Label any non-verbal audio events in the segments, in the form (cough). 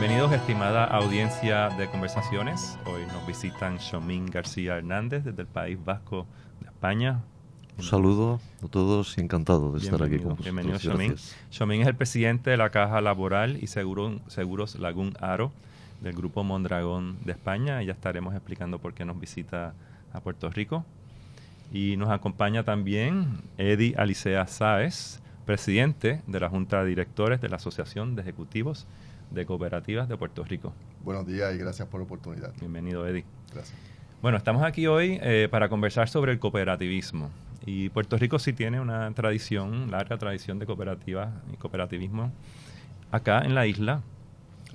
Bienvenidos, estimada audiencia de conversaciones. Hoy nos visitan Shomín García Hernández desde el País Vasco de España. Un saludo a todos y encantado de estar aquí con vosotros. Bienvenido, Shomín. Shomín es el presidente de la Caja Laboral y Seguros Lagún Aro del Grupo Mondragón de España. Ya estaremos explicando por qué nos visita a Puerto Rico. Y nos acompaña también Eddie Alicea Sáez, presidente de la Junta de Directores de la Asociación de Ejecutivos de Cooperativas de Puerto Rico. Buenos días y gracias por la oportunidad. Bienvenido, Eddie. Gracias. Bueno, estamos aquí hoy eh, para conversar sobre el cooperativismo. Y Puerto Rico sí tiene una tradición, larga tradición de cooperativas y cooperativismo acá en la isla.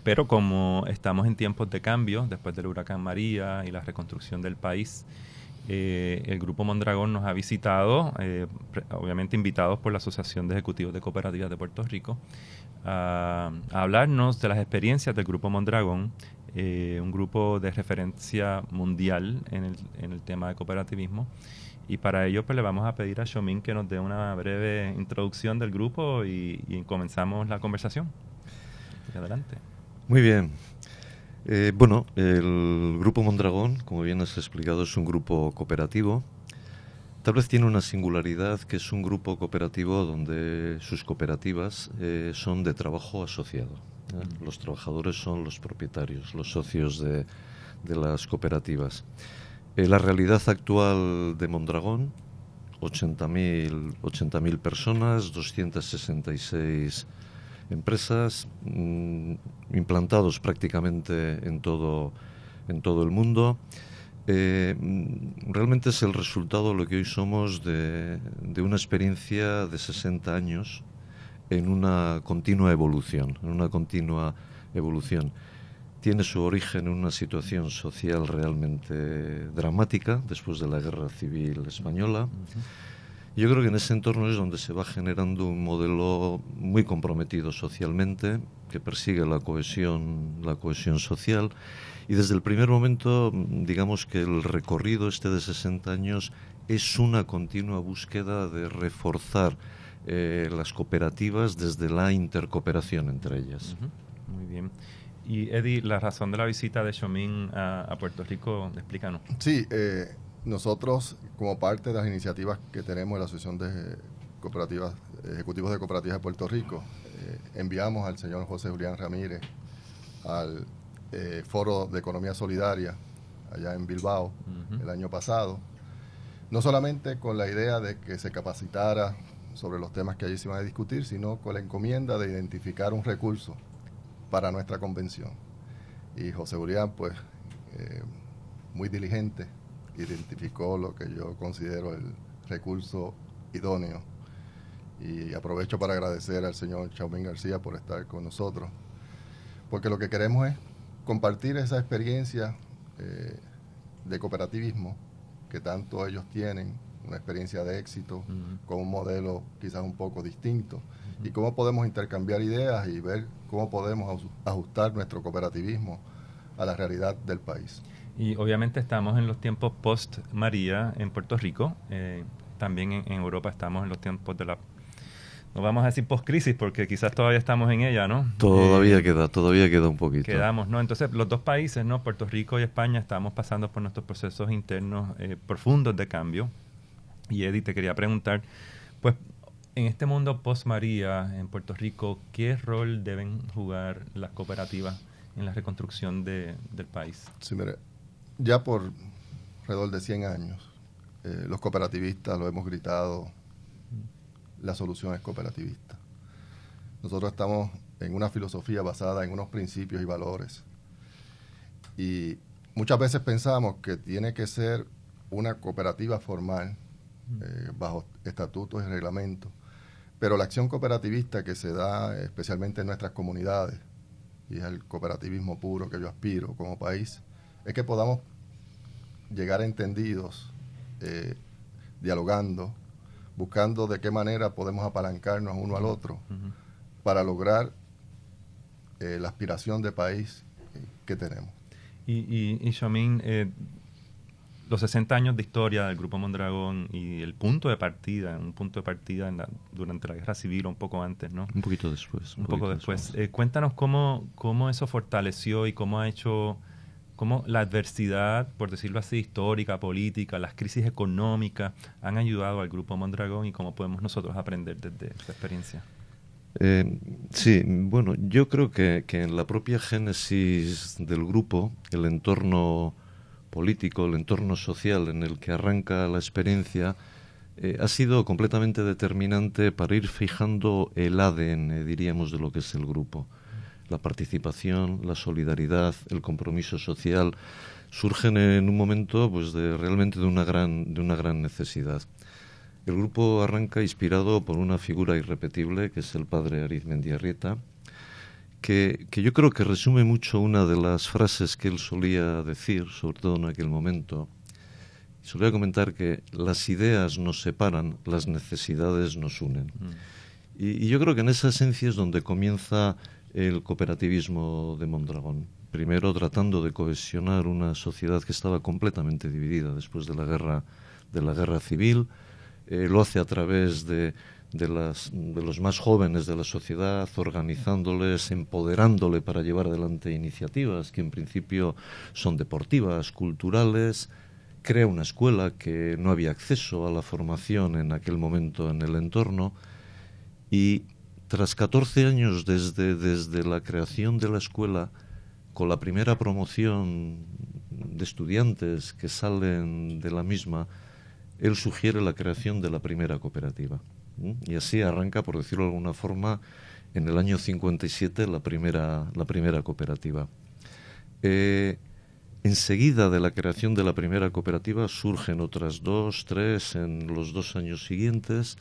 Pero como estamos en tiempos de cambio, después del huracán María y la reconstrucción del país, eh, el Grupo Mondragón nos ha visitado, eh, obviamente invitados por la Asociación de Ejecutivos de Cooperativas de Puerto Rico, a, hablarnos de las experiencias del Grupo Mondragón, eh, un grupo de referencia mundial en el, en el, tema de cooperativismo. Y para ello pues le vamos a pedir a Shomin que nos dé una breve introducción del grupo y, y comenzamos la conversación. Adelante. Muy bien. Eh, bueno, el Grupo Mondragón, como bien has explicado, es un grupo cooperativo. Tal vez tiene una singularidad que es un grupo cooperativo donde sus cooperativas eh, son de trabajo asociado. ¿eh? Los trabajadores son los propietarios, los socios de, de las cooperativas. la realidad actual de Mondragón, 80.000 80 personas, 266 empresas mmm, implantados prácticamente en todo, en todo el mundo. Eh, realmente es el resultado de lo que hoy somos de, de, una experiencia de 60 años en una continua evolución, en una continua evolución. Tiene su origen en una situación social realmente dramática después de la Guerra Civil Española. Yo creo que en ese entorno es donde se va generando un modelo muy comprometido socialmente, que persigue la cohesión, la cohesión social. Y desde el primer momento, digamos que el recorrido este de 60 años es una continua búsqueda de reforzar eh, las cooperativas desde la intercooperación entre ellas. Uh -huh. Muy bien. Y Eddie, la razón de la visita de a, a Puerto Rico, explícanos. Sí, eh, nosotros, como parte de las iniciativas que tenemos en la Asociación de Cooperativas, Ejecutivos de Cooperativas de Puerto Rico, eh, enviamos al señor José Julián Ramírez al eh, Foro de Economía Solidaria allá en Bilbao uh -huh. el año pasado, no solamente con la idea de que se capacitara sobre los temas que allí se iban a discutir, sino con la encomienda de identificar un recurso para nuestra convención. Y José Julián, pues, eh, muy diligente, identificó lo que yo considero el recurso idóneo. Y aprovecho para agradecer al señor Chaumín García por estar con nosotros, porque lo que queremos es compartir esa experiencia eh, de cooperativismo que tanto ellos tienen, una experiencia de éxito, uh -huh. con un modelo quizás un poco distinto, uh -huh. y cómo podemos intercambiar ideas y ver cómo podemos ajustar nuestro cooperativismo a la realidad del país. Y obviamente estamos en los tiempos post María en Puerto Rico. Eh, también en, en, Europa estamos en los tiempos de la. No vamos a decir post crisis porque quizás todavía estamos en ella, ¿no? Todavía eh, queda, todavía queda un poquito. Quedamos, ¿no? Entonces los dos países, ¿no? Puerto Rico y España estamos pasando por nuestros procesos internos eh, profundos de cambio. Y Eddie te quería preguntar, pues en este mundo post María en Puerto Rico, ¿qué rol deben jugar las cooperativas en la reconstrucción de, del país? Sí, mire, ya por alrededor de 100 años, eh, los cooperativistas lo hemos gritado, la solución es cooperativista. Nosotros estamos en una filosofía basada en unos principios y valores. Y muchas veces pensamos que tiene que ser una cooperativa formal, eh, bajo estatutos y reglamentos, pero la acción cooperativista que se da especialmente en nuestras comunidades, y es el cooperativismo puro que yo aspiro como país, es que podamos llegar a entendidos, eh, dialogando, buscando de qué manera podemos apalancarnos uno al otro uh -huh. para lograr eh, la aspiración de país que tenemos. Y, y, y Shamin, eh, los 60 años de historia del Grupo Mondragón y el punto de partida, un punto de partida durante la Guerra Civil o un poco antes, ¿no? Un poquito después. Un, poco después. Eh, cuéntanos cómo, cómo eso fortaleció y cómo ha hecho, cómo la adversidad, por decirlo así, histórica, política, las crisis económicas han ayudado al Grupo Mondragón y cómo podemos nosotros aprender desde esa experiencia. Eh, sí, bueno, yo creo que, que en la propia génesis del grupo, el entorno político, el entorno social en el que arranca la experiencia, eh, ha sido completamente determinante para ir fijando el ADN, diríamos, de lo que es el grupo. La participación, la solidaridad, el compromiso social surgen en un momento pues de realmente de una gran de una gran necesidad. El grupo arranca inspirado por una figura irrepetible que es el padre Arizmendiarrieta, que, yo creo que resume mucho una de las frases que él solía decir, sobre todo en aquel momento. Solía comentar que las ideas nos separan, las necesidades nos unen. Mm. Y, yo creo que en esa esencia es donde comienza el cooperativismo de Mondragón. Primero tratando de cohesionar una sociedad que estaba completamente dividida después de la guerra, de la guerra civil. Eh, lo hace a través de de, los más jóvenes de la sociedad, organizándoles, empoderándole para llevar adelante iniciativas que en principio son deportivas, culturales, crea una escuela que no había acceso a la formación en aquel momento en el entorno y tras 14 años desde, desde la creación de la escuela, con la primera promoción de estudiantes que salen de la misma, él sugiere la creación de la primera cooperativa. Y así arranca, por decirlo de alguna forma, en el año 57 la primera, la primera cooperativa. Eh, enseguida de la creación de la primera cooperativa surgen otras dos, tres en los dos años siguientes.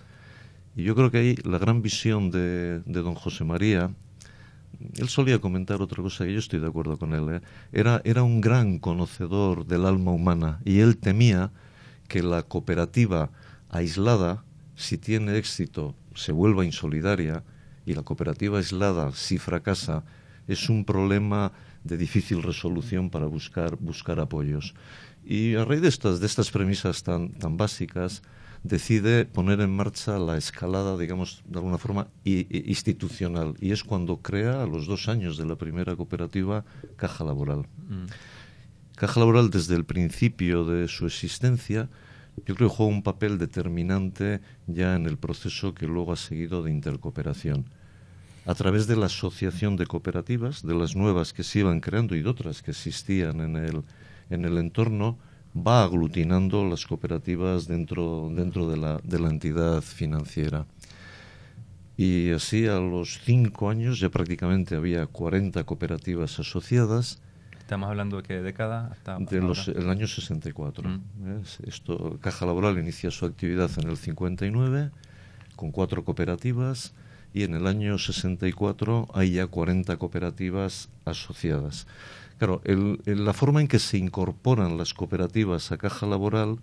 Y yo creo que ahí la gran visión de, don José María, él solía comentar otra cosa que yo estoy de acuerdo con él, ¿eh? era, era un gran conocedor del alma humana y él temía que la cooperativa aislada si tiene éxito, se vuelva insolidaria y la cooperativa aislada, si fracasa, es un problema de difícil resolución para buscar, buscar apoyos. Y a raíz de estas, de estas premisas tan, tan básicas, decide poner en marcha la escalada, digamos, de alguna forma institucional. Y es cuando crea, a los dos años de la primera cooperativa, Caja Laboral. Mm. Caja Laboral, desde el principio de su existencia, yo creo que juega un papel determinante ya en el proceso que luego ha seguido de intercooperación. A través de la asociación de cooperativas, de las nuevas que se iban creando y de otras que existían en el, en el entorno, va aglutinando las cooperativas dentro, dentro de, la, de la entidad financiera. Y así a los cinco años ya prácticamente había 40 cooperativas asociadas Estamos hablando de qué década hasta de los, el año 64. Mm. Esto, Caja Laboral inicia su actividad en el 59 con cuatro cooperativas y en el año 64 hay ya 40 cooperativas asociadas. Claro, la forma en que se incorporan las cooperativas a Caja Laboral,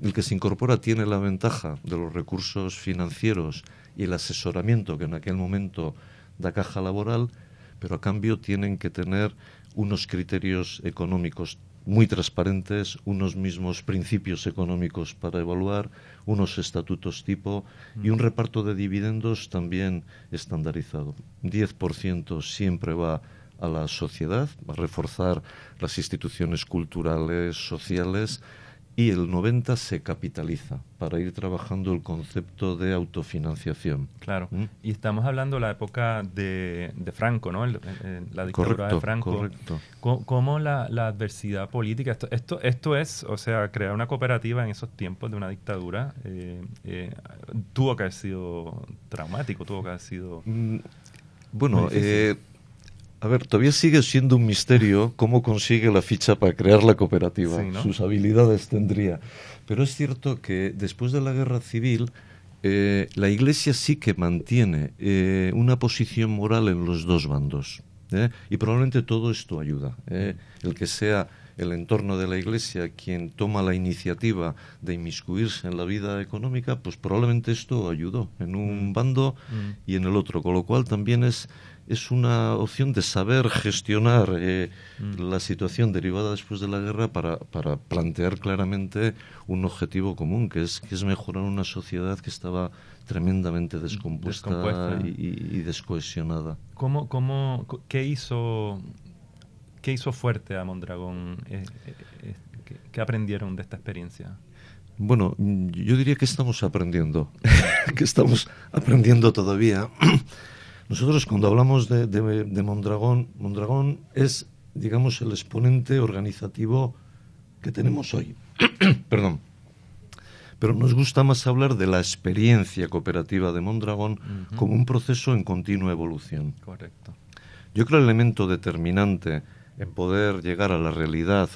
el que se incorpora tiene la ventaja de los recursos financieros y el asesoramiento que en aquel momento da Caja Laboral, pero a cambio tienen que tener unos criterios económicos muy transparentes, unos mismos principios económicos para evaluar, unos estatutos tipo y un mm. reparto de dividendos también estandarizado. 10% siempre va a la sociedad, a reforzar las instituciones culturales, sociales, y el 90 se capitaliza para ir trabajando el concepto de autofinanciación. Claro. ¿Mm? Y estamos hablando de la época de, Franco, ¿no? la dictadura de Franco. Correcto. ¿Cómo, la, adversidad política? Esto, esto, esto es, o sea, crear una cooperativa en esos tiempos de una dictadura eh, eh, tuvo que haber sido traumático, tuvo que haber sido... Mm, bueno, eh, a ver, todavía sigue siendo un misterio cómo consigue la ficha para crear la cooperativa. Sus habilidades tendría. Pero es cierto que después de la guerra civil, eh, la Iglesia sí que mantiene eh, una posición moral en los dos bandos. ¿eh? Y probablemente todo esto ayuda. El que sea el entorno de la Iglesia quien toma la iniciativa de inmiscuirse en la vida económica, pues probablemente esto ayudó en un Mm. bando Mm. y en el otro, con lo cual también es es una opción de saber gestionar eh, Mm. la situación derivada después de la guerra para, para plantear claramente un objetivo común, que es, que es mejorar una sociedad que estaba tremendamente descompuesta. Y, descohesionada. ¿Cómo, cómo, qué hizo, qué hizo fuerte a Mondragón? Eh, eh, ¿qué, aprendieron de esta experiencia? Bueno, yo diría que estamos aprendiendo, (laughs) que estamos aprendiendo todavía. Nosotros cuando hablamos de, de- de Mondragón, Mondragón es, digamos, el exponente organizativo que tenemos hoy. (clears throat) Perdón. Pero nos gusta más hablar de la experiencia cooperativa de Mondragón como un proceso en continua evolución. Correcto. Yo creo el elemento determinante en poder llegar a la realidad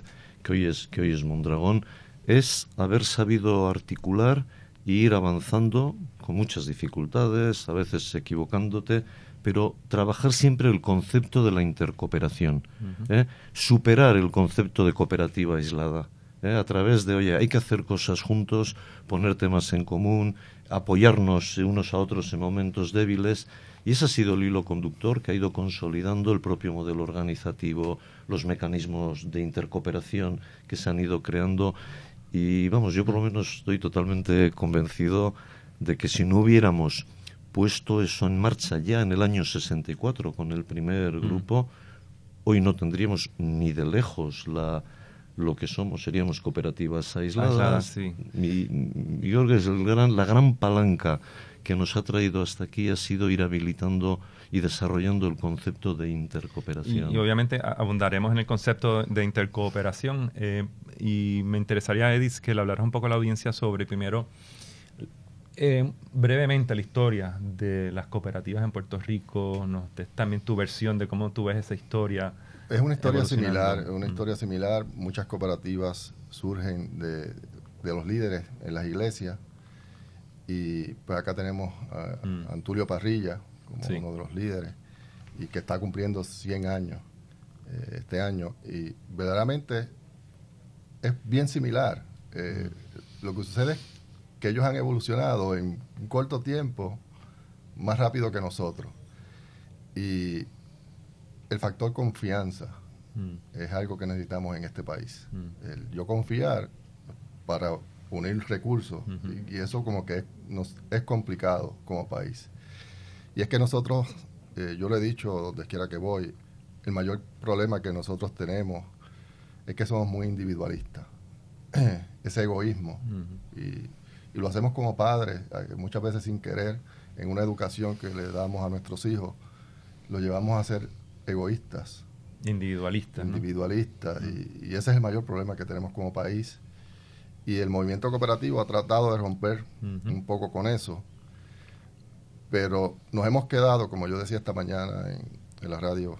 que hoy es, que hoy es Mondragón es haber sabido articular y ir avanzando con muchas dificultades, a veces equivocándote, pero trabajar siempre el concepto de la intercooperación. ¿eh? superar el concepto de cooperativa aislada. ¿eh? A través de, oye, hay que hacer cosas juntos, poner temas en común, apoyarnos unos a otros en momentos débiles. Y ese ha sido el hilo conductor que ha ido consolidando el propio modelo organizativo, los mecanismos de intercooperación que se han ido creando. Y vamos, yo por lo menos estoy totalmente convencido de que si no hubiéramos puesto eso en marcha ya en el año 64 con el primer Mm. grupo, hoy no tendríamos ni de lejos la, lo que somos, seríamos cooperativas aisladas. Aisladas, sí. Y, y yo creo que es el gran, la gran palanca que nos ha traído hasta aquí ha sido ir habilitando y desarrollando el concepto de intercooperación. y obviamente abundaremos en el concepto de intercooperación. eh, y me interesaría, Edith, que le hablaras un poco a la audiencia sobre, primero, eh, brevemente la historia de las cooperativas en Puerto Rico, también tu versión de cómo tú ves esa historia. Es una historia similar, una Mm. historia similar. Muchas cooperativas surgen de, de los líderes en las iglesias. Y pues acá tenemos a, Mm. a Antulio Parrilla como Sí. uno de los líderes y que está cumpliendo 100 años eh, este año. Y verdaderamente es bien similar. Eh, Lo que sucede es que ellos han evolucionado en un corto tiempo más rápido que nosotros. Y el factor confianza Mm, es algo que necesitamos en este país. Mm. El yo confiar para unir recursos y, y eso como que es, nos, es complicado como país. Y es que nosotros, eh, yo le he dicho donde quiera que voy, el mayor problema que nosotros tenemos es que somos muy individualistas. (clears throat) Ese egoísmo. Y, y lo hacemos como padres, muchas veces sin querer, en una educación que le damos a nuestros hijos, lo llevamos a ser egoístas. Individualista. ¿no? individualistas y, y ese es el mayor problema que tenemos como país. Y el movimiento cooperativo ha tratado de romper un poco con eso pero nos hemos quedado como yo decía esta mañana en, en la radio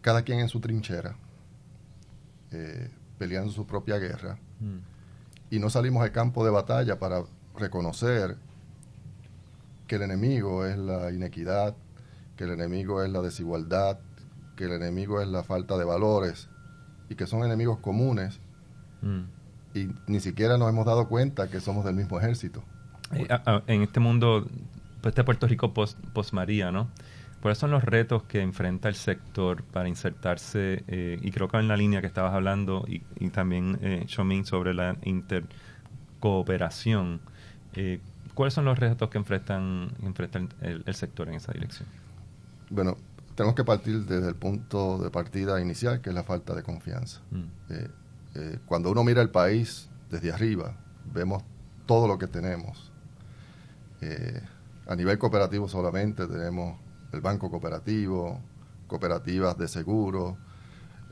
cada quien en su trinchera eh, peleando su propia guerra. Mm, y no salimos al campo de batalla para reconocer que el enemigo es la inequidad, que el enemigo es la desigualdad, que el enemigo es la falta de valores y que son enemigos comunes mm. y ni siquiera nos hemos dado cuenta que somos del mismo ejército. Eh, en este mundo, pues, este Puerto Rico post, María, ¿no? ¿Cuáles son los retos que enfrenta el sector para insertarse? eh, y creo que en la línea que estabas hablando, y, y también, eh, sobre la intercooperación, eh, ¿cuáles son los retos que enfrentan, enfrenta el, sector en esa dirección? Bueno, tenemos que partir desde el punto de partida inicial, que es la falta de confianza. Mm, Eh, cuando uno mira el país desde arriba, vemos todo lo que tenemos. A nivel cooperativo solamente tenemos el banco cooperativo, cooperativas de seguro,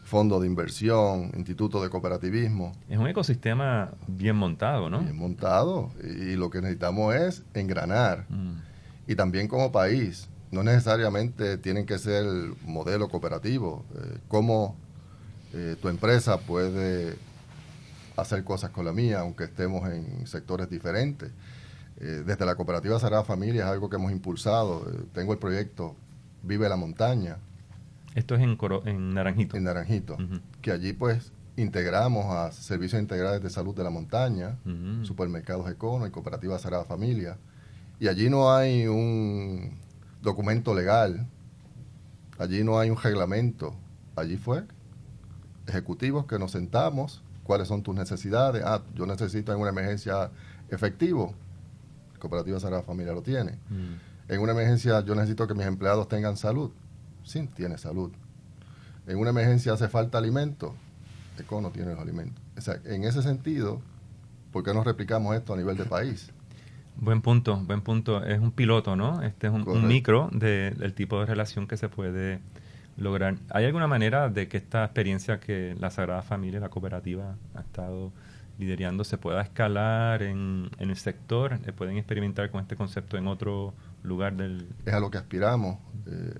fondo de inversión, instituto de cooperativismo, Es un ecosistema bien montado, ¿no? bien montado. Y, y lo que necesitamos es engranar. Mm, Y también como país, no necesariamente tienen que ser el modelo cooperativo. Eh, cómo eh, tu empresa puede hacer cosas con la mía, aunque estemos en sectores diferentes. Eh, desde la cooperativa Sagrada Familia es algo que hemos impulsado. Eh, tengo el proyecto Vive la Montaña. Esto es en, Coro- en Naranjito. en Naranjito, que allí pues integramos a servicios integrales de salud de la montaña, supermercados Econo y cooperativa Sagrada Familia. Y allí no hay un documento legal, allí no hay un reglamento, allí fue ejecutivos que nos sentamos, cuáles son tus necesidades, ah, yo necesito en una emergencia efectivo, cooperativa Sagrada Familia lo tiene. Mm. En una emergencia yo necesito que mis empleados tengan salud. Sí, tiene salud. En una emergencia hace falta alimento. Econo tiene los alimentos. O sea, en ese sentido, ¿por qué no replicamos esto a nivel de país? Buen punto, buen punto. Es un piloto, ¿no? Este es un, micro de- del tipo de relación que se puede lograr. ¿Hay alguna manera de que esta experiencia que la Sagrada Familia, la cooperativa, ha estado liderando se pueda escalar en, en el sector? ¿Eh, ¿Pueden experimentar con este concepto en otro lugar del...? Es a lo que aspiramos. eh,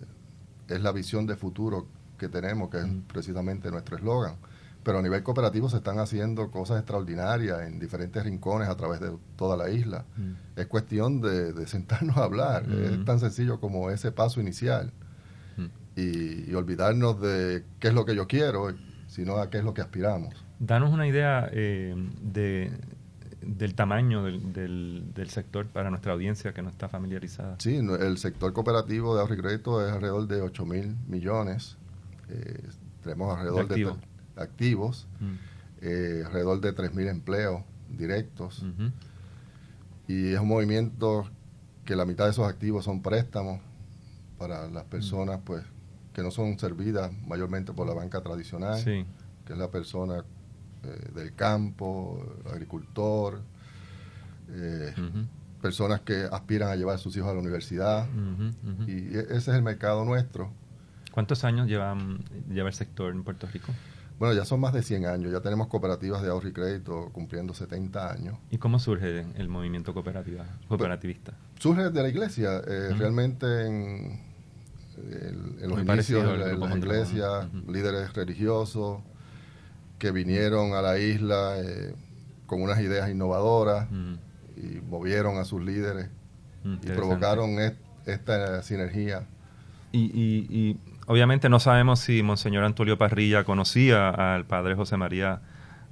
es la visión de futuro que tenemos, que es Mm. precisamente nuestro eslogan. Pero a nivel cooperativo se están haciendo cosas extraordinarias en diferentes rincones a través de toda la isla. Mm. Es cuestión de, de sentarnos a hablar. Mm. Es tan sencillo como ese paso inicial. Y, y olvidarnos de qué es lo que yo quiero, sino a qué es lo que aspiramos. Danos una idea eh, de, del tamaño del, del, del sector para nuestra audiencia que no está familiarizada. Sí, el sector cooperativo de ahorro y crédito es alrededor de 8 mil millones. Eh, tenemos alrededor De de, activos. Mm. eh, alrededor de 3 mil empleos directos. Y es un movimiento que la mitad de esos activos son préstamos para las personas pues que no son servidas mayormente por la banca tradicional. Sí. que es la persona eh, del campo, agricultor, eh, personas que aspiran a llevar a sus hijos a la universidad. Y e- ese es el mercado nuestro. ¿Cuántos años lleva, lleva el sector en Puerto Rico? Bueno, ya son más de 100 años, ya tenemos cooperativas de ahorro y crédito cumpliendo 70 años. ¿Y cómo surge el movimiento cooperativa, cooperativista? Surge desde la iglesia, eh, realmente en, el- en los Muy inicios de la- en Grupo las iglesias, líderes religiosos que vinieron a la isla eh, con unas ideas innovadoras Mm, y movieron a sus líderes mm, y provocaron est- esta sinergia. Y, y- y obviamente no sabemos si Monseñor Antulio Parrilla conocía al padre José María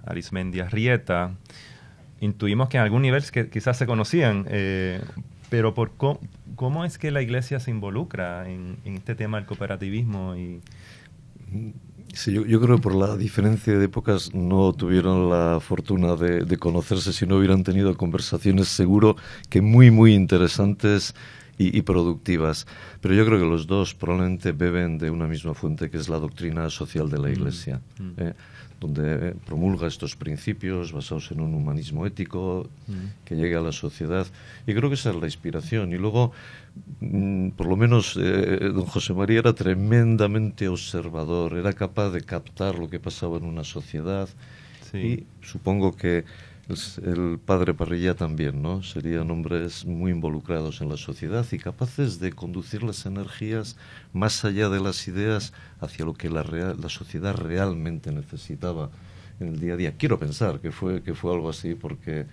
Arismendi Arrieta. Intuimos que en algún nivel que quizás se conocían, eh, pero por co- ¿cómo es que la iglesia se involucra en, en este tema del cooperativismo? Y, Sí, yo, yo creo que por la diferencia de épocas no tuvieron la fortuna de, de conocerse, si no hubieran tenido conversaciones seguro que muy, muy interesantes y, y productivas. Pero yo creo que los dos probablemente beben de una misma fuente, que es la doctrina social de la Mm, Iglesia, mm. ¿eh? Donde promulga estos principios basados en un humanismo ético Mm. que llegue a la sociedad. Y creo que esa es la inspiración. Y luego, mm, por lo menos, eh, don José María era tremendamente observador, era capaz de captar lo que pasaba en una sociedad. Sí. Y supongo que el, s- el padre Parrilla también, ¿no? Serían hombres muy involucrados en la sociedad y capaces de conducir las energías más allá de las ideas hacia lo que la, la sociedad realmente necesitaba en el día a día. Quiero pensar que fue, que fue algo así porque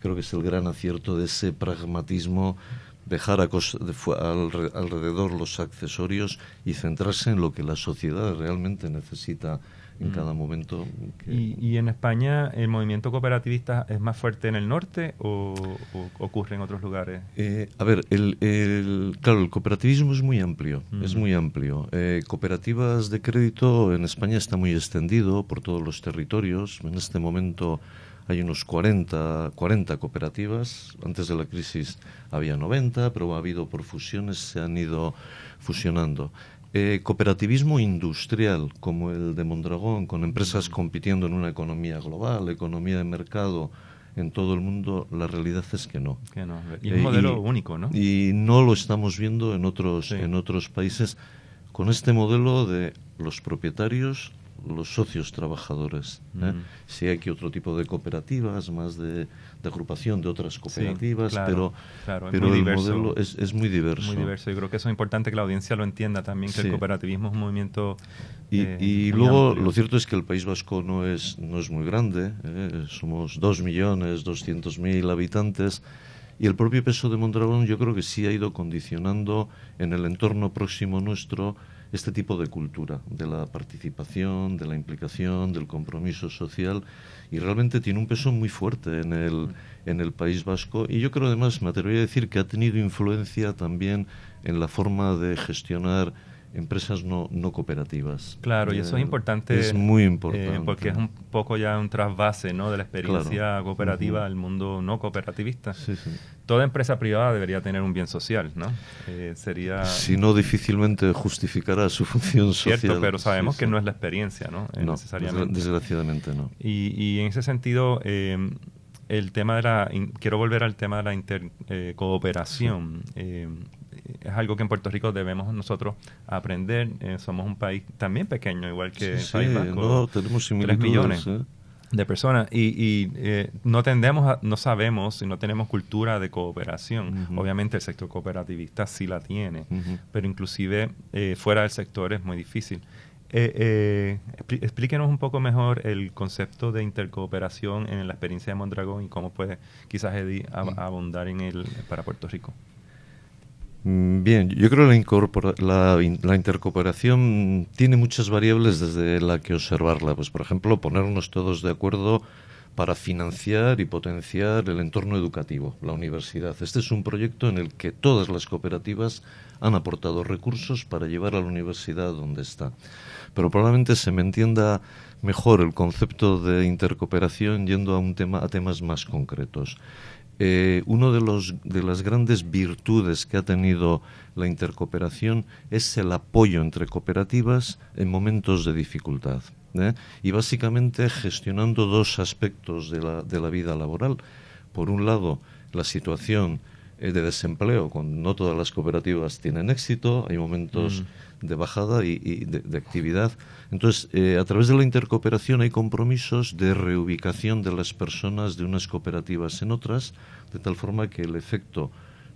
creo que es el gran acierto de ese pragmatismo dejar a de fu- alre- alrededor los accesorios y centrarse en lo que la sociedad realmente necesita en Mm. cada momento. que- y, y en España el movimiento cooperativista es más fuerte en el norte o, o ocurre en otros lugares? Eh, a ver, el, el- claro, el cooperativismo es muy amplio, es Mm. muy amplio. Eh, cooperativas de crédito en España está muy extendido por todos los territorios. En este momento hay unos 40, 40 cooperativas. Antes de la crisis había 90, pero ha habido por fusiones, se han ido fusionando. Eh, cooperativismo industrial, como el de Mondragón, con empresas compitiendo en una economía global, economía de mercado en todo el mundo, la realidad es que no. Que no. Y Eh, un modelo único, ¿no? Y no lo estamos viendo en otros, Sí. en otros países con este modelo de los propietarios, los socios trabajadores. ¿eh? Mm. Sí hay aquí otro tipo de cooperativas, más de, de agrupación de otras cooperativas, claro, pero, claro, pero el diverso. modelo es, es muy diverso. Muy diverso. Yo creo que eso es importante que la audiencia lo entienda también, que Sí. el cooperativismo es un movimiento. Y, eh, y luego amplio. lo cierto es que el País Vasco no es, no es muy grande, ¿eh? somos 2.200.000 habitantes y el propio peso de Mondragón yo creo que sí ha ido condicionando en el entorno próximo nuestro este tipo de cultura, de la participación, de la implicación, del compromiso social, y realmente tiene un peso muy fuerte en el, en el País Vasco, y yo creo además, me atrevería a decir que ha tenido influencia también en la forma de gestionar empresas no, no cooperativas. Claro, y eso es eh, importante. Es muy importante. Eh, porque es un poco ya un trasvase ¿no? de la experiencia cooperativa al mundo no cooperativista. Sí, sí. Toda empresa privada debería tener un bien social, ¿no? Eh, sería... Si no, difícilmente justificará su (laughs) función social. Cierto, pero sabemos que no es la experiencia, ¿no? no necesariamente. desgraciadamente no. Y, y en ese sentido... el tema de la quiero volver al tema de la intercooperación es algo que en Puerto Rico debemos nosotros aprender. Eh, somos un país también pequeño, igual que el País No, tenemos 3 millones de personas y, eh, no tendemos no sabemos y no tenemos cultura de cooperación. Obviamente el sector cooperativista sí la tiene, pero inclusive eh, fuera del sector es muy difícil. explíquenos un poco mejor el concepto de intercooperación en la experiencia de Mondragón y cómo puede quizás Eddie abundar en él para Puerto Rico. Mm, bien, yo creo que la, la, intercooperación tiene muchas variables desde la que observarla. Pues, por ejemplo, ponernos todos de acuerdo para financiar y potenciar el entorno educativo, la universidad. Este es un proyecto en el que todas las cooperativas han aportado recursos para llevar a la universidad donde está. Pero probablemente se me entienda mejor el concepto de intercooperación yendo a un tema a temas más concretos. Eh, uno de, los, de las grandes virtudes que ha tenido la intercooperación es el apoyo entre cooperativas en momentos de dificultad. ¿eh? Y básicamente gestionando dos aspectos de la, de la vida laboral. Por un lado, la situación eh, de desempleo, cuando no todas las cooperativas tienen éxito, hay momentos mm. De bajada y, de, actividad. Entonces, eh, a través de la intercooperación hay compromisos de reubicación de las personas de unas cooperativas en otras, de tal forma que el efecto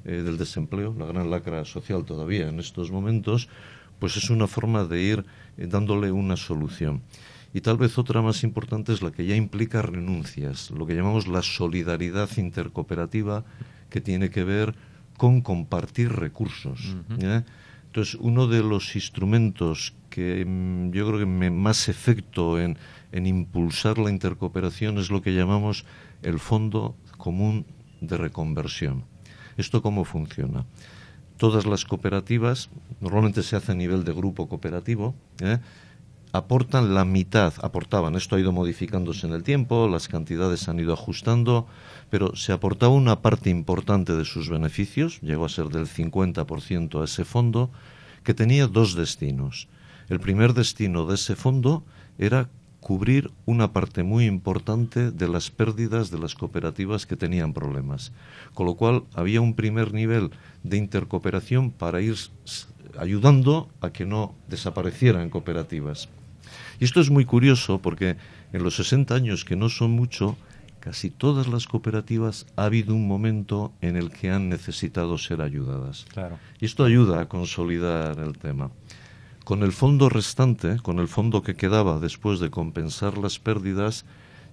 eh, del desempleo, la gran lacra social todavía en estos momentos, pues es una forma de ir eh, dándole una solución. Y tal vez otra más importante es la que ya implica renuncias, lo que llamamos la solidaridad intercooperativa, que tiene que ver con compartir recursos. Entonces, uno de los instrumentos que mm, yo creo que me, más efecto en, en impulsar la intercooperación es lo que llamamos el Fondo Común de Reconversión. ¿Esto cómo funciona? Todas las cooperativas, normalmente se hace a nivel de grupo cooperativo, ¿eh? Aportan la mitad, aportaban, esto ha ido modificándose en el tiempo, las cantidades han ido ajustando, pero se aportaba una parte importante de sus beneficios, llegó a ser del 50% a ese fondo, que tenía dos destinos. El primer destino de ese fondo era cubrir una parte muy importante de las pérdidas de las cooperativas que tenían problemas. Con lo cual había un primer nivel de intercooperación para ir ayudando a que no desaparecieran cooperativas. Y esto es muy curioso porque en los 60 años, que no son mucho, casi todas las cooperativas ha habido un momento en el que han necesitado ser ayudadas. Claro. Y esto ayuda a consolidar el tema. Con el fondo restante, con el fondo que quedaba después de compensar las pérdidas,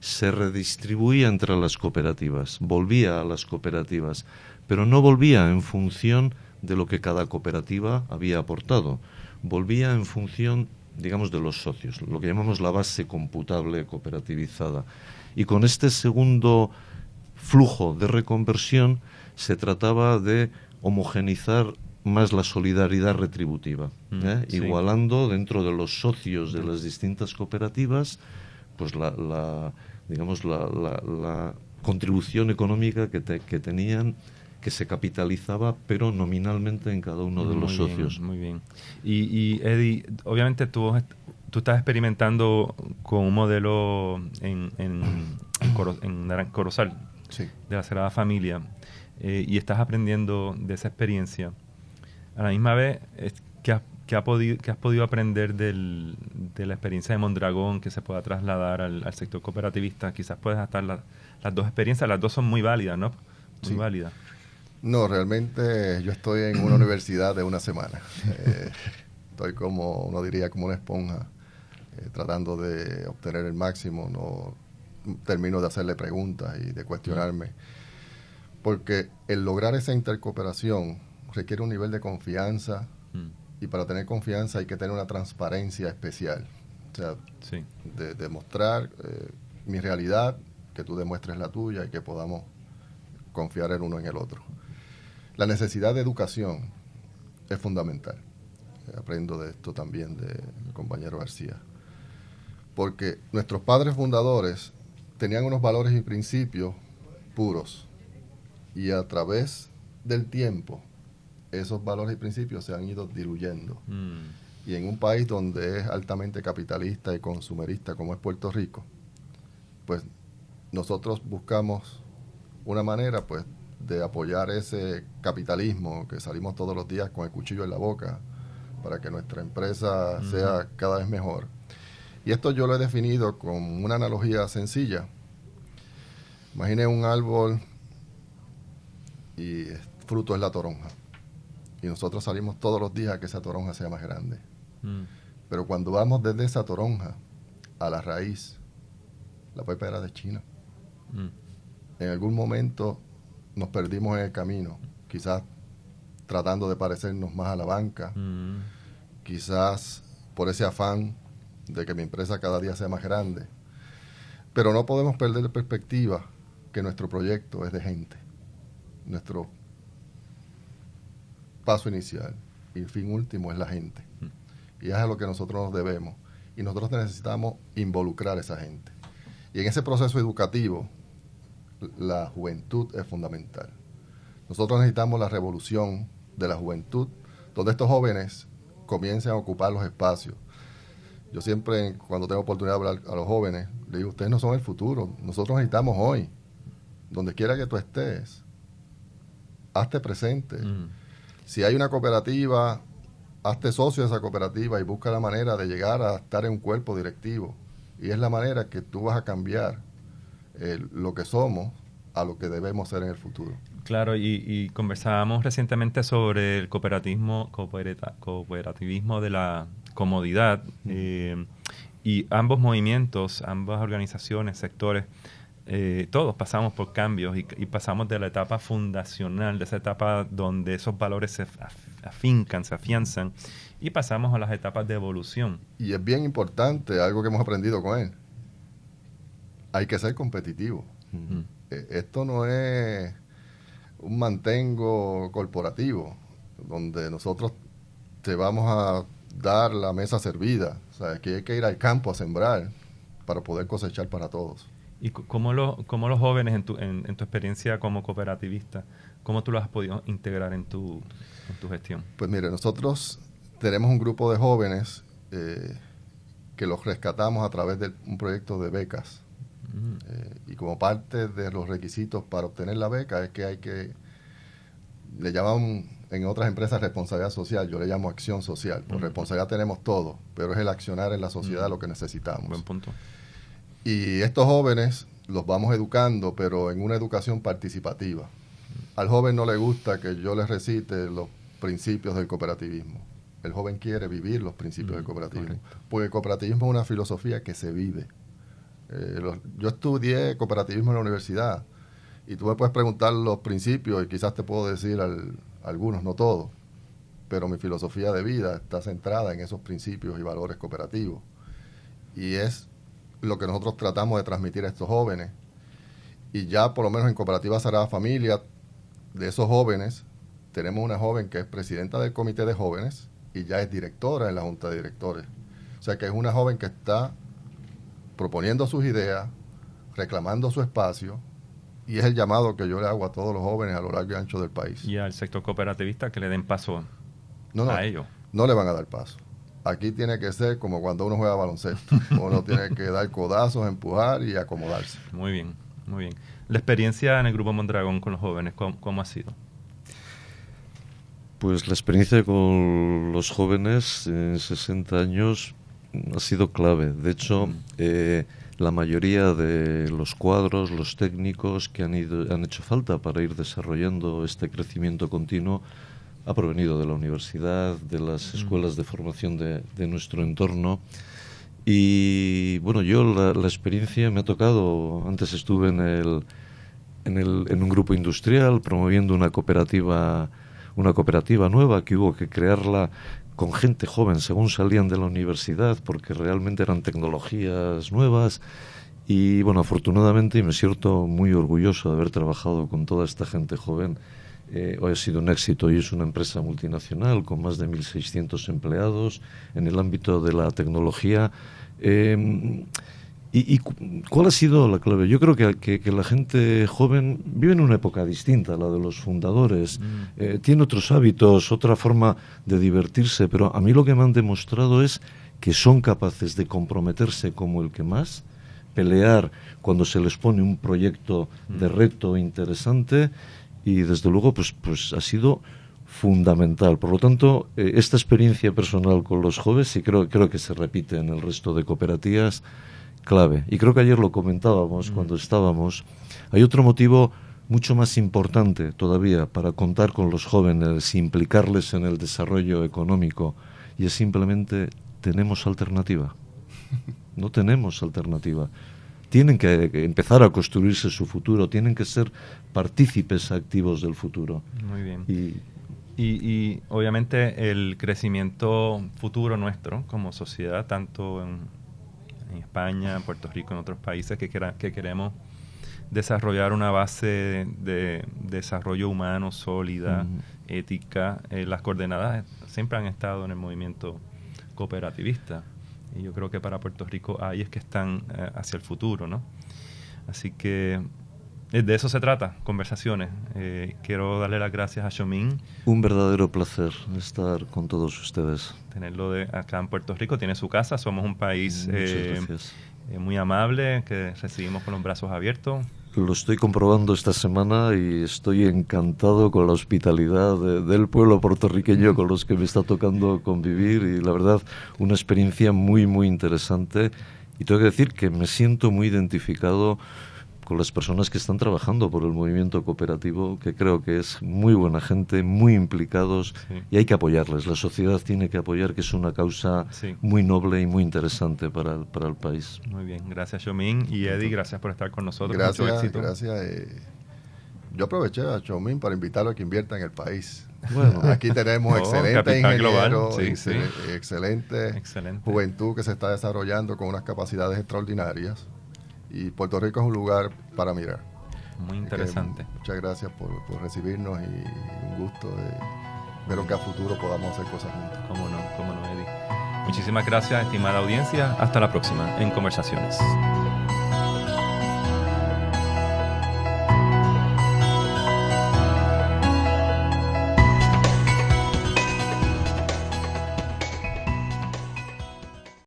se redistribuía entre las cooperativas, volvía a las cooperativas, pero no volvía en función de lo que cada cooperativa había aportado, volvía en función digamos, de los socios, lo que llamamos la base computable cooperativizada. Y con este segundo flujo de reconversión se trataba de homogenizar más la solidaridad retributiva, mm, ¿eh? igualando dentro de los socios de las distintas cooperativas, pues la, digamos la, la, contribución económica que, que tenían que se capitalizaba, pero nominalmente en cada uno de los socios. muy bien. Y, y Eddie, obviamente tú, tú estás experimentando con un modelo en, en, en, Corozal, de la Sagrada Familia, eh, y estás aprendiendo de esa experiencia. A la misma vez, ¿qué has, ha podido, has podido aprender del, de la experiencia de Mondragón que se pueda trasladar al, sector cooperativista? Quizás puedes estar las dos experiencias, las dos son muy válidas, ¿no? Muy válidas. No, realmente yo estoy en una (clears throat) universidad de una semana. Eh, estoy como, uno diría, como una esponja, eh, tratando de obtener el máximo. No termino de hacerle preguntas y de cuestionarme. Porque el lograr esa intercooperación requiere un nivel de confianza mm. y para tener confianza hay que tener una transparencia especial. O sea, de demostrar eh, mi realidad, que tú demuestres la tuya y que podamos confiar el uno en el otro. La necesidad de educación es fundamental. Aprendo de esto también de mi compañero García. Porque nuestros padres fundadores tenían unos valores y principios puros. Y a través del tiempo, esos valores y principios se han ido diluyendo. Mm. Y en un país donde es altamente capitalista y consumerista como es Puerto Rico, pues nosotros buscamos una manera pues de apoyar ese capitalismo que salimos todos los días con el cuchillo en la boca para que nuestra empresa sea cada vez mejor. Y esto yo lo he definido con una analogía sencilla. Imagine un árbol y fruto es la toronja. Y nosotros salimos todos los días a que esa toronja sea más grande. Mm. Pero cuando vamos desde esa toronja a la raíz, la pepera de China. Mm. En algún momento nos perdimos en el camino, quizás tratando de parecernos más a la banca, mm. quizás por ese afán de que mi empresa cada día sea más grande. Pero no podemos perder de perspectiva que nuestro proyecto es de gente. Nuestro paso inicial y el fin último es la gente. Mm. Y es a lo que nosotros nos debemos. Y nosotros necesitamos involucrar a esa gente. Y en ese proceso educativo, la juventud es fundamental. Nosotros necesitamos la revolución de la juventud, donde estos jóvenes comiencen a ocupar los espacios. Yo siempre, cuando tengo oportunidad de hablar a los jóvenes, le digo, ustedes no son el futuro, nosotros necesitamos hoy, donde quiera que tú estés, hazte presente. Mm. Si hay una cooperativa, hazte socio de esa cooperativa y busca la manera de llegar a estar en un cuerpo directivo. Y es la manera que tú vas a cambiar lo que somos a lo que debemos ser en el futuro. Claro, y, conversábamos recientemente sobre el cooperativismo, cooperativismo de la comodidad eh, y ambos movimientos, ambas organizaciones, sectores, eh, todos pasamos por cambios y, pasamos de la etapa fundacional, de esa etapa donde esos valores se afincan, se afianzan, y pasamos a las etapas de evolución. Y es bien importante, algo que hemos aprendido con él, hay que ser competitivo. E, esto no es un mantengo corporativo, donde nosotros te vamos a dar la mesa servida. O sea, que hay que ir al campo a sembrar para poder cosechar para todos. ¿Y cómo, lo, cómo los jóvenes, en tu, en, tu experiencia como cooperativista, cómo tú los has podido integrar en tu, en tu gestión? Pues mire, nosotros tenemos un grupo de jóvenes eh, que los rescatamos a través de un proyecto de becas. Eh, y como parte de los requisitos para obtener la beca es que hay que, le llaman en otras empresas responsabilidad social, yo le llamo acción social. Por responsabilidad tenemos todo, pero es el accionar en la sociedad lo que necesitamos. Buen punto. Y estos jóvenes los vamos educando, pero en una educación participativa. Al joven no le gusta que yo le recite los principios del cooperativismo. El joven quiere vivir los principios del cooperativismo. Porque el cooperativismo es una filosofía que se vive. Eh, yo estudié cooperativismo en la universidad y tú me puedes preguntar los principios y quizás te puedo decir algunos, no todos, pero mi filosofía de vida está centrada en esos principios y valores cooperativos. Y es lo que nosotros tratamos de transmitir a estos jóvenes. Y ya por lo menos en Cooperativa Sagrada Familia, de esos jóvenes, tenemos una joven que es presidenta del comité de jóvenes y ya es directora en la junta de directores. O sea que es una joven que está proponiendo sus ideas, reclamando su espacio, y es el llamado que yo le hago a todos los jóvenes a lo largo y ancho del país. Y al sector cooperativista que le den paso a ellos. No le van a dar paso. Aquí tiene que ser como cuando uno juega baloncesto. (laughs) uno tiene que dar codazos, empujar y acomodarse. Muy bien, muy bien. La experiencia en el Grupo Mondragón con los jóvenes, ¿cómo, ha sido? Pues la experiencia con los jóvenes en 60 años ha sido clave. De hecho, mm. eh, la mayoría de los cuadros, los técnicos que han, ido, han hecho falta para ir desarrollando este crecimiento continuo ha provenido de la universidad, de las mm. escuelas de formación de, nuestro entorno. Y bueno, yo la, experiencia me ha tocado, antes estuve en, el, en, el, en un grupo industrial promoviendo una cooperativa una cooperativa nueva que hubo que crearla con gente joven según salían de la universidad porque realmente eran tecnologías nuevas y bueno, afortunadamente me siento muy orgulloso de haber trabajado con toda esta gente joven. Eh, hoy ha sido un éxito y es una empresa multinacional con más de 1.600 empleados en el ámbito de la tecnología. Eh, ¿Y, cuál ha sido la clave? Yo creo que, que, la gente joven vive en una época distinta a la de los fundadores, mm. eh, tiene otros hábitos, otra forma de divertirse, pero a mí lo que me han demostrado es que son capaces de comprometerse como el que más, pelear cuando se les pone un proyecto de mm. reto interesante y desde luego pues, pues ha sido fundamental. Por lo tanto, eh, esta experiencia personal con los jóvenes y creo, creo que se repite en el resto de cooperativas clave. Y creo que ayer lo comentábamos mm. cuando estábamos. Hay otro motivo mucho más importante todavía para contar con los jóvenes, implicarles en el desarrollo económico, y es simplemente tenemos alternativa. (laughs) No tenemos alternativa. Tienen que, empezar a construirse su futuro, tienen que ser partícipes activos del futuro. Muy bien. Y, y obviamente el crecimiento futuro nuestro como sociedad, tanto en, en España, en Puerto Rico, en otros países que, que queremos desarrollar una base de, desarrollo humano sólida, ética. Eh, las coordenadas siempre han estado en el movimiento cooperativista y yo creo que para Puerto Rico ahí es que están eh, hacia el futuro, ¿no? Así que de eso se trata, conversaciones. Eh, quiero darle las gracias a Xiomín. Un verdadero placer estar con todos ustedes. Tenerlo de acá en Puerto Rico. Tiene su casa. Somos un país eh, muy amable que recibimos con los brazos abiertos. Lo estoy comprobando esta semana y estoy encantado con la hospitalidad del pueblo puertorriqueño con los que me está tocando convivir y la verdad una experiencia muy muy interesante y tengo que decir que me siento muy identificado con las personas que están trabajando por el movimiento cooperativo, que creo que es muy buena gente, muy implicados y hay que apoyarles. La sociedad tiene que apoyar, que es una causa muy noble y muy interesante para el, para el país. Muy bien, gracias Xiomín y Eddie, gracias por estar con nosotros. Gracias, gracias. Eh, yo aproveché a Xiomín para invitarlo a que invierta en el país. Bueno, (laughs) aquí tenemos (laughs) excelente ingenieros, excelente. juventud que se está desarrollando con unas capacidades extraordinarias y Puerto Rico es un lugar para mirar. Muy interesante. muchas gracias por, recibirnos y un gusto de ver que a futuro podamos hacer cosas juntos. Cómo no, cómo no, Eddie. Muchísimas gracias, estimada audiencia. Hasta la próxima en Conversaciones.